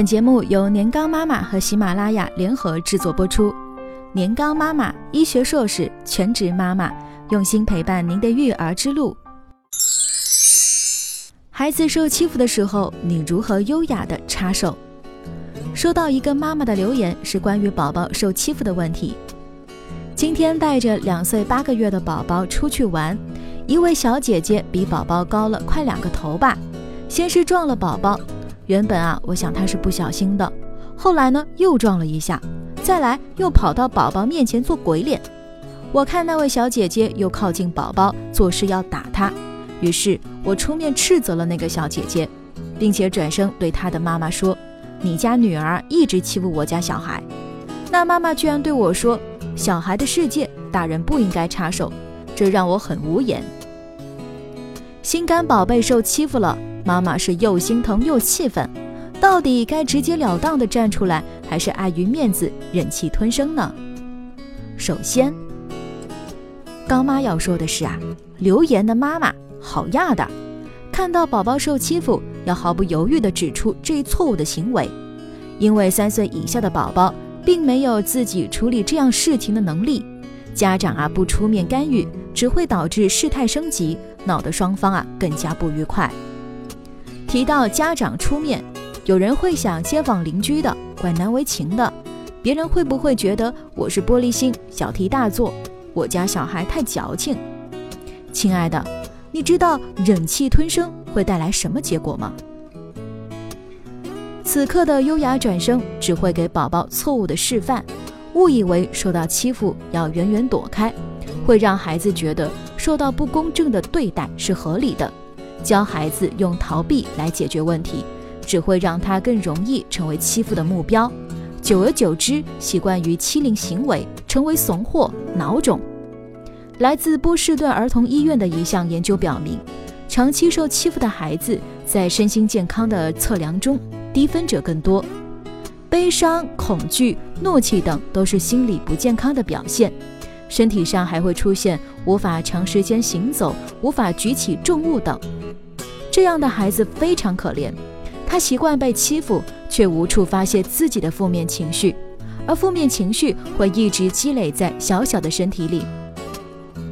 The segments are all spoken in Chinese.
本节目由年糕妈妈和喜马拉雅联合制作播出。年糕妈妈，医学硕士，全职妈妈，用心陪伴您的育儿之路。孩子受欺负的时候，你如何优雅的插手？收到一个妈妈的留言，是关于宝宝受欺负的问题。今天带着两岁八个月的宝宝出去玩，一位小姐姐比宝宝高了快两个头吧，先是撞了宝宝。原本啊，我想她是不小心的，后来呢又撞了一下。再来，又跑到宝宝面前做鬼脸。我看那位小姐姐又靠近宝宝，做事要打他。于是我出面斥责了那个小姐姐，并且转身对她的妈妈说：“你家女儿一直欺负我家小孩。”那妈妈居然对我说：“小孩的世界，大人不应该插手。”这让我很无言。心肝宝贝受欺负了，妈妈是又心疼又气愤。到底该直截了当的站出来，还是碍于面子忍气吞声呢？首先，高妈要说的是啊，留言的妈妈好亚的，看到宝宝受欺负，要毫不犹豫地指出这一错误的行为，因为三岁以下的宝宝并没有自己处理这样事情的能力，家长啊不出面干预，只会导致事态升级，闹得双方啊更加不愉快。提到家长出面。有人会想街坊邻居的怪难为情的，别人会不会觉得我是玻璃心、小题大做？我家小孩太矫情。亲爱的，你知道忍气吞声会带来什么结果吗？此刻的优雅转身只会给宝宝错误的示范，误以为受到欺负要远远躲开，会让孩子觉得受到不公正的对待是合理的，教孩子用逃避来解决问题。只会让他更容易成为欺负的目标，久而久之，习惯于欺凌行为，成为怂货、孬种。来自波士顿儿童医院的一项研究表明，长期受欺负的孩子在身心健康的测量中，低分者更多。悲伤、恐惧、怒气等都是心理不健康的表现，身体上还会出现无法长时间行走、无法举起重物等。这样的孩子非常可怜。他习惯被欺负，却无处发泄自己的负面情绪，而负面情绪会一直积累在小小的身体里，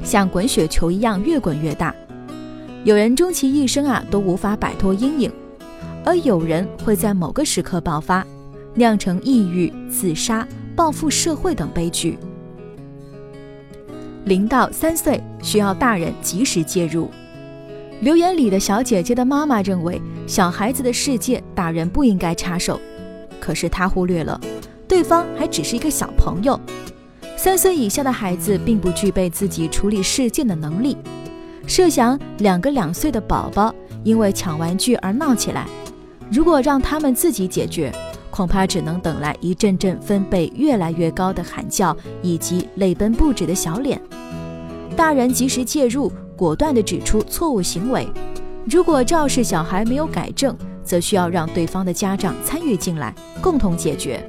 像滚雪球一样越滚越大。有人终其一生啊都无法摆脱阴影，而有人会在某个时刻爆发，酿成抑郁、自杀、报复社会等悲剧。零到三岁需要大人及时介入。留言里的小姐姐的妈妈认为，小孩子的世界大人不应该插手，可是她忽略了，对方还只是一个小朋友，三岁以下的孩子并不具备自己处理事件的能力。设想两个两岁的宝宝因为抢玩具而闹起来，如果让他们自己解决，恐怕只能等来一阵阵分贝越来越高的喊叫以及泪奔不止的小脸。大人及时介入。果断地指出错误行为，如果肇事小孩没有改正，则需要让对方的家长参与进来，共同解决。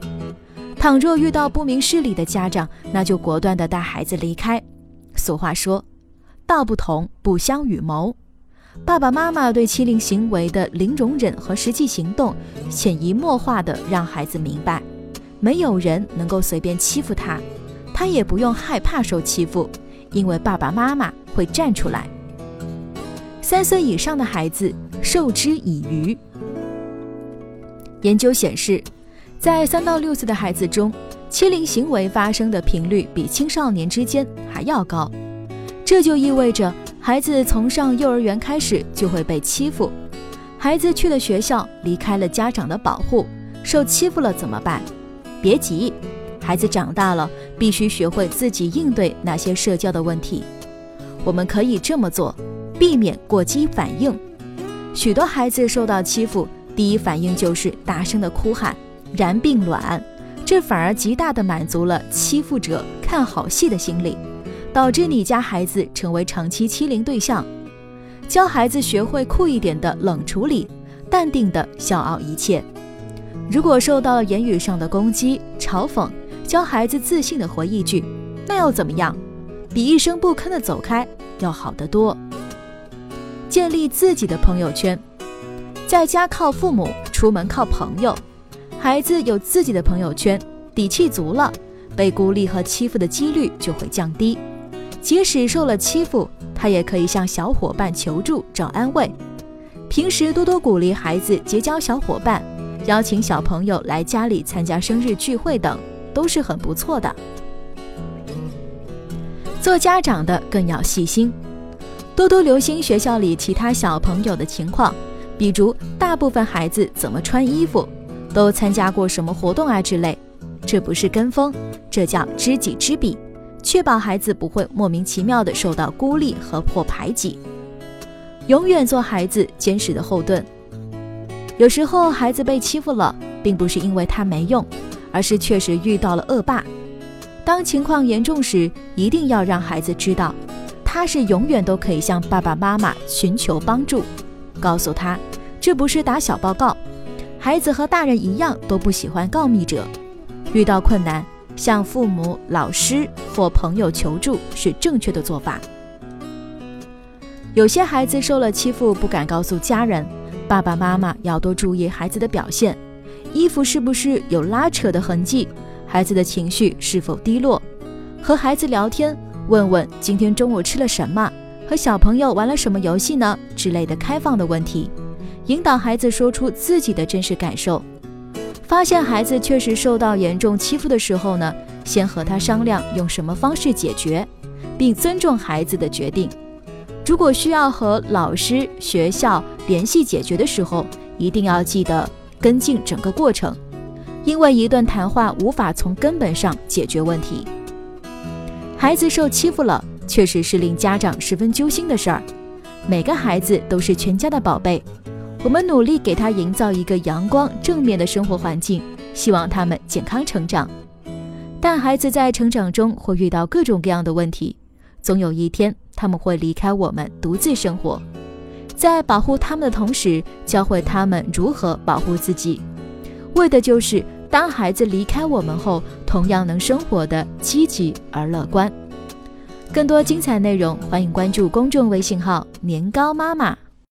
倘若遇到不明事理的家长，那就果断地带孩子离开。俗话说，道不同不相与谋。爸爸妈妈对欺凌行为的零容忍和实际行动，潜移默化地让孩子明白，没有人能够随便欺负他，他也不用害怕受欺负，因为爸爸妈妈。会站出来。三岁以上的孩子授之以渔。研究显示，在三到六岁的孩子中，欺凌行为发生的频率比青少年之间还要高。这就意味着，孩子从上幼儿园开始就会被欺负。孩子去了学校，离开了家长的保护，受欺负了怎么办？别急，孩子长大了，必须学会自己应对那些社交的问题。我们可以这么做，避免过激反应。许多孩子受到欺负，第一反应就是大声的哭喊、然并卵，这反而极大的满足了欺负者看好戏的心理，导致你家孩子成为长期欺凌对象。教孩子学会酷一点的冷处理，淡定的笑傲一切。如果受到言语上的攻击、嘲讽，教孩子自信的回一句：“那又怎么样？”比一声不吭的走开要好得多。建立自己的朋友圈，在家靠父母，出门靠朋友。孩子有自己的朋友圈，底气足了，被孤立和欺负的几率就会降低。即使受了欺负，他也可以向小伙伴求助找安慰。平时多多鼓励孩子结交小伙伴，邀请小朋友来家里参加生日聚会等，都是很不错的。做家长的更要细心，多多留心学校里其他小朋友的情况，比如大部分孩子怎么穿衣服。都参加过什么活动啊之类，这不是跟风，这叫知己知彼，确保孩子不会莫名其妙的受到孤立和或排挤，永远做孩子坚实的后盾。有时候孩子被欺负了，并不是因为他没用，而是确实遇到了恶霸。当情况严重时，一定要让孩子知道，他是永远都可以向爸爸妈妈寻求帮助，告诉他，这不是打小报告。孩子和大人一样都不喜欢告密者，遇到困难向父母、老师或朋友求助是正确的做法。有些孩子受了欺负不敢告诉家人，爸爸妈妈要多注意孩子的表现，衣服是不是有拉扯的痕迹，孩子的情绪是否低落，和孩子聊天，问问今天中午吃了什么，和小朋友玩了什么游戏呢之类的开放的问题。引导孩子说出自己的真实感受，发现孩子确实受到严重欺负的时候呢，先和他商量用什么方式解决，并尊重孩子的决定。如果需要和老师、学校联系解决的时候，一定要记得跟进整个过程，因为一段谈话无法从根本上解决问题。孩子受欺负了，确实是令家长十分揪心的事儿。每个孩子都是全家的宝贝。我们努力给他营造一个阳光正面的生活环境，希望他们健康成长。但孩子在成长中会遇到各种各样的问题，总有一天他们会离开我们独自生活。在保护他们的同时，教会他们如何保护自己，为的就是当孩子离开我们后，同样能生活的积极而乐观。更多精彩内容，欢迎关注公众微信号“年糕妈妈”。